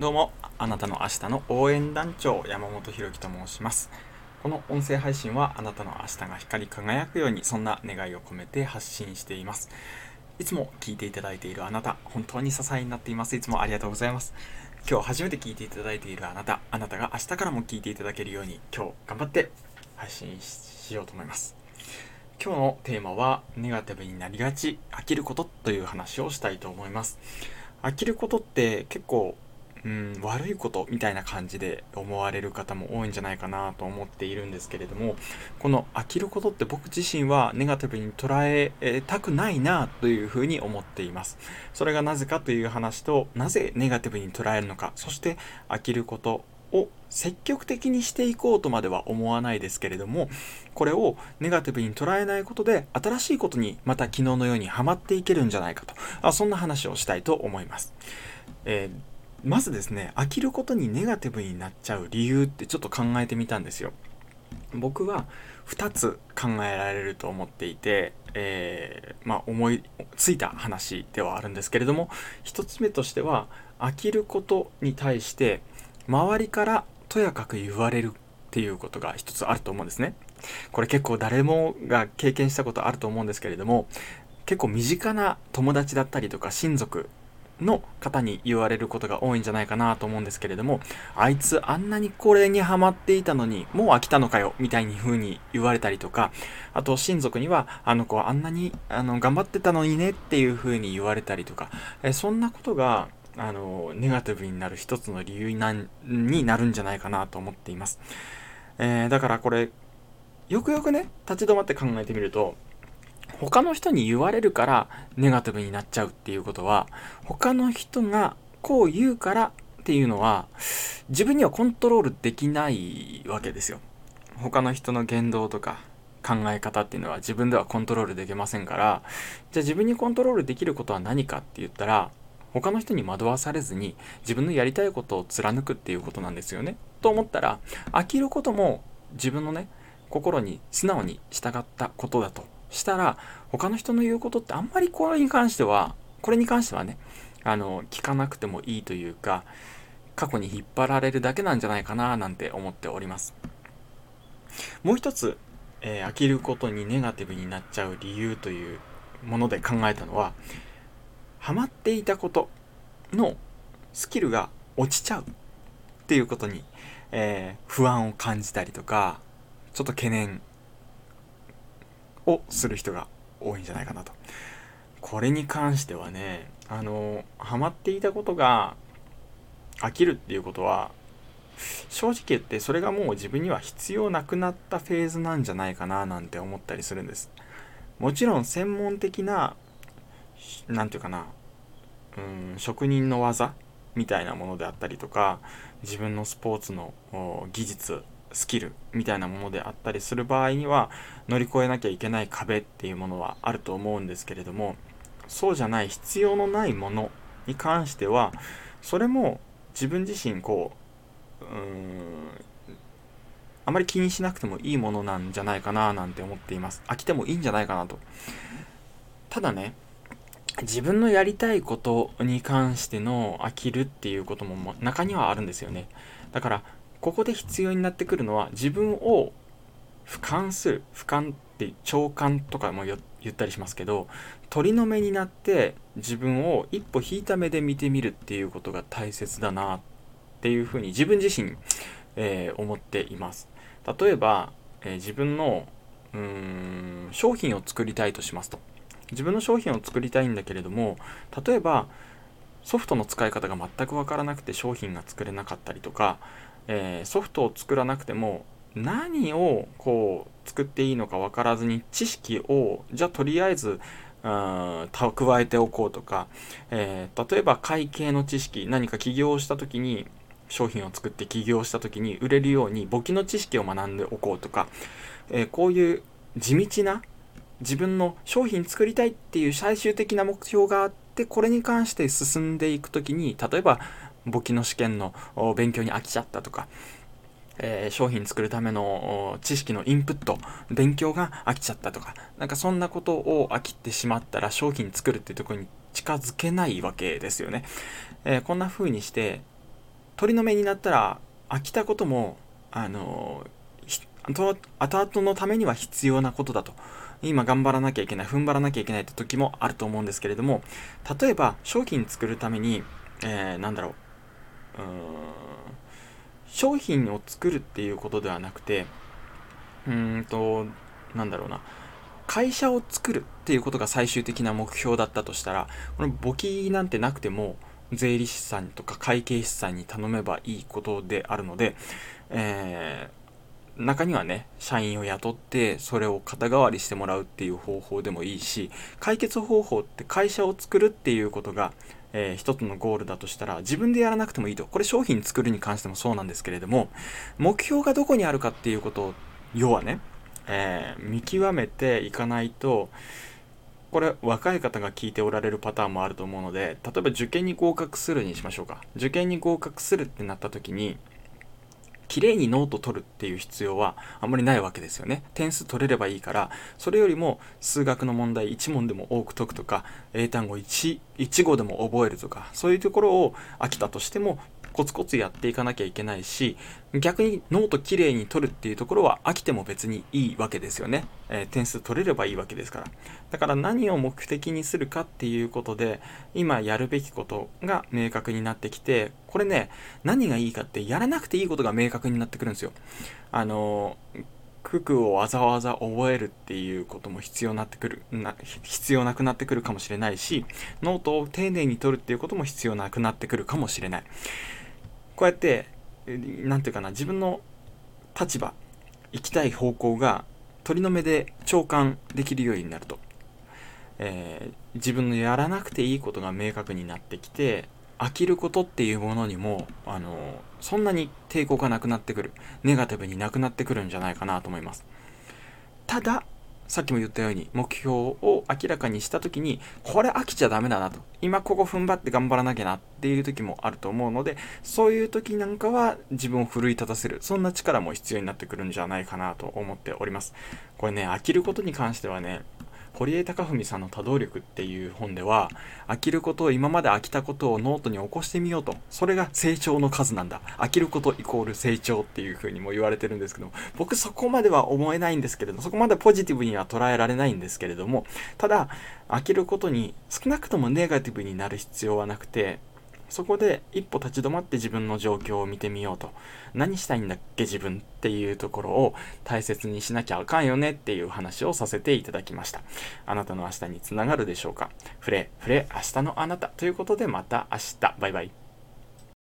どうも、あなたの明日の応援団長、山本博樹と申します。この音声配信はあなたの明日が光り輝くように、そんな願いを込めて発信しています。いつも聞いていただいているあなた、本当に支えになっています。いつもありがとうございます。今日初めて聞いていただいているあなた、あなたが明日からも聞いていただけるように、今日頑張って配信しようと思います。今日のテーマは、ネガティブになりがち、飽きることという話をしたいと思います。飽きることって結構うん、悪いことみたいな感じで思われる方も多いんじゃないかなと思っているんですけれどもこの飽きることって僕自身はネガティブに捉えたくないなというふうに思っています。それがなぜかという話となぜネガティブに捉えるのかそして飽きることを積極的にしていこうとまでは思わないですけれどもこれをネガティブに捉えないことで新しいことにまた昨日のようにはまっていけるんじゃないかとあそんな話をしたいと思います、えーまずですね飽きることにネガティブになっちゃう理由ってちょっと考えてみたんですよ。僕は2つ考えられると思っていて、えー、まあ、思いついた話ではあるんですけれども1つ目としては飽きることに対して周りからとやかく言われるっていうことが一つあると思うんですね。これ結構誰もが経験したことあると思うんですけれども結構身近な友達だったりとか親族の方に言われることが多いんじゃないかなと思うんですけれども、あいつあんなにこれにハマっていたのに、もう飽きたのかよ、みたいに風に言われたりとか、あと親族には、あの子はあんなにあの頑張ってたのにねっていう風に言われたりとか、えそんなことが、あの、ネガティブになる一つの理由になになるんじゃないかなと思っています。えー、だからこれ、よくよくね、立ち止まって考えてみると、他の人に言われるからネガティブになっちゃうっていうことは他の人がこう言うからっていうのは自分にはコントロールできないわけですよ。他の人の言動とか考え方っていうのは自分ではコントロールできませんからじゃあ自分にコントロールできることは何かって言ったら他の人に惑わされずに自分のやりたいことを貫くっていうことなんですよね。と思ったら飽きることも自分のね心に素直に従ったことだと。したら他の人の言うことってあんまりこれに関してはこれに関してはねあの聞かなくてもいいというか過去に引っ張られるだけなんじゃないかななんて思っております。もう一つ、えー、飽きることにネガティブになっちゃう理由というもので考えたのはハマっていたことのスキルが落ちちゃうっていうことに、えー、不安を感じたりとかちょっと懸念をする人が多いんじゃないかなと。これに関してはね、あの、ハマっていたことが飽きるっていうことは、正直言ってそれがもう自分には必要なくなったフェーズなんじゃないかななんて思ったりするんです。もちろん専門的な、何て言うかな、うん、職人の技みたいなものであったりとか、自分のスポーツの技術スキルみたいなものであったりする場合には乗り越えなきゃいけない壁っていうものはあると思うんですけれどもそうじゃない必要のないものに関してはそれも自分自身こううーんあまり気にしなくてもいいものなんじゃないかななんて思っています。飽きてもいいんじゃないかなと。ただね自分のやりたいことに関しての飽きるっていうことも中にはあるんですよね。だからここで必要になってくるのは自分を俯瞰する俯瞰って長官とかも言ったりしますけど鳥の目になって自分を一歩引いた目で見てみるっていうことが大切だなっていうふうに自分自身、えー、思っています。例えば、えー、自分のうーん商品を作りたいとしますと。自分の商品を作りたいんだけれども例えばソフトの使い方が全く分からなくて商品が作れなかったりとかえー、ソフトを作らなくても何をこう作っていいのか分からずに知識をじゃあとりあえず蓄えておこうとか、えー、例えば会計の知識何か起業した時に商品を作って起業した時に売れるように簿記の知識を学んでおこうとか、えー、こういう地道な自分の商品作りたいっていう最終的な目標があってこれに関して進んでいく時に例えば簿記の試験の勉強に飽きちゃったとか、えー、商品作るための知識のインプット、勉強が飽きちゃったとか、なんかそんなことを飽きてしまったら商品作るっていうところに近づけないわけですよね。えー、こんな風にして、鳥の目になったら飽きたこともあの後々のためには必要なことだと今頑張らなきゃいけない踏ん張らなきゃいけないって時もあると思うんですけれども例えば商品作るために、えー、なんだろううん。商品を作るっていうことではなくてうーんとなんだろうな。会社を作るっていうことが最終的な目標だったとしたらこの簿記なんてなくても税理士さんとか会計士さんに頼めばいいことであるので、えー、中にはね社員を雇ってそれを肩代わりしてもらうっていう方法でもいいし解決方法って会社を作るっていうことがえー、一つのゴールだとしたら自分でやらなくてもいいと。これ商品作るに関してもそうなんですけれども、目標がどこにあるかっていうことを、要はね、えー、見極めていかないとこれ若い方が聞いておられるパターンもあると思うので例えば受験に合格するにしましょうか受験に合格するってなった時に綺麗にノート取るっていう必要はあんまりないわけですよね。点数取れればいいから、それよりも数学の問題1問でも多く解くとか、英単語 1, 1語でも覚えるとか、そういうところを飽きたとしてもコツコツやっていかなきゃいけないし逆にノートきれいに取るっていうところは飽きても別にいいわけですよね、えー、点数取れればいいわけですから。だから何を目的にするかっていうことで今やるべきことが明確になってきてこれね何がいいかってやらなくていいことが明確になってくるんですよ。あのー九九をわざわざ覚えるっていうことも必要なってくる。な必要なくなってくるかもしれないしノートを丁寧に取るっていうことも必要なくなってくるかもしれない。こうやって何て言うかな自分の立場行きたい方向が鳥の目で長官できるようになると、えー、自分のやらなくていいことが明確になってきて飽きることっていうものにもあのそんなに抵抗がなくなってくる。ネガティブになくなってくるんじゃないかなと思います。たださっきも言ったように目標を明らかにした時にこれ飽きちゃダメだなと。今ここ踏ん張って頑張らなきゃなっていう時もあると思うのでそういう時なんかは自分を奮い立たせる。そんな力も必要になってくるんじゃないかなと思っております。これね飽きることに関してはね堀江貴文さんの多動力っていう本では飽きることを今まで飽きたことをノートに起こしてみようとそれが成長の数なんだ。飽きることイコール成長っていうふうにも言われてるんですけど僕そこまでは思えないんですけれどそこまでポジティブには捉えられないんですけれどもただ飽きることに少なくともネガティブになる必要はなくてそこで一歩立ち止まって自分の状況を見てみようと。何したいんだっけ自分っていうところを大切にしなきゃあかんよねっていう話をさせていただきました。あなたの明日につながるでしょうか。フレフレ明日のあなたということでまた明日。バイバイ。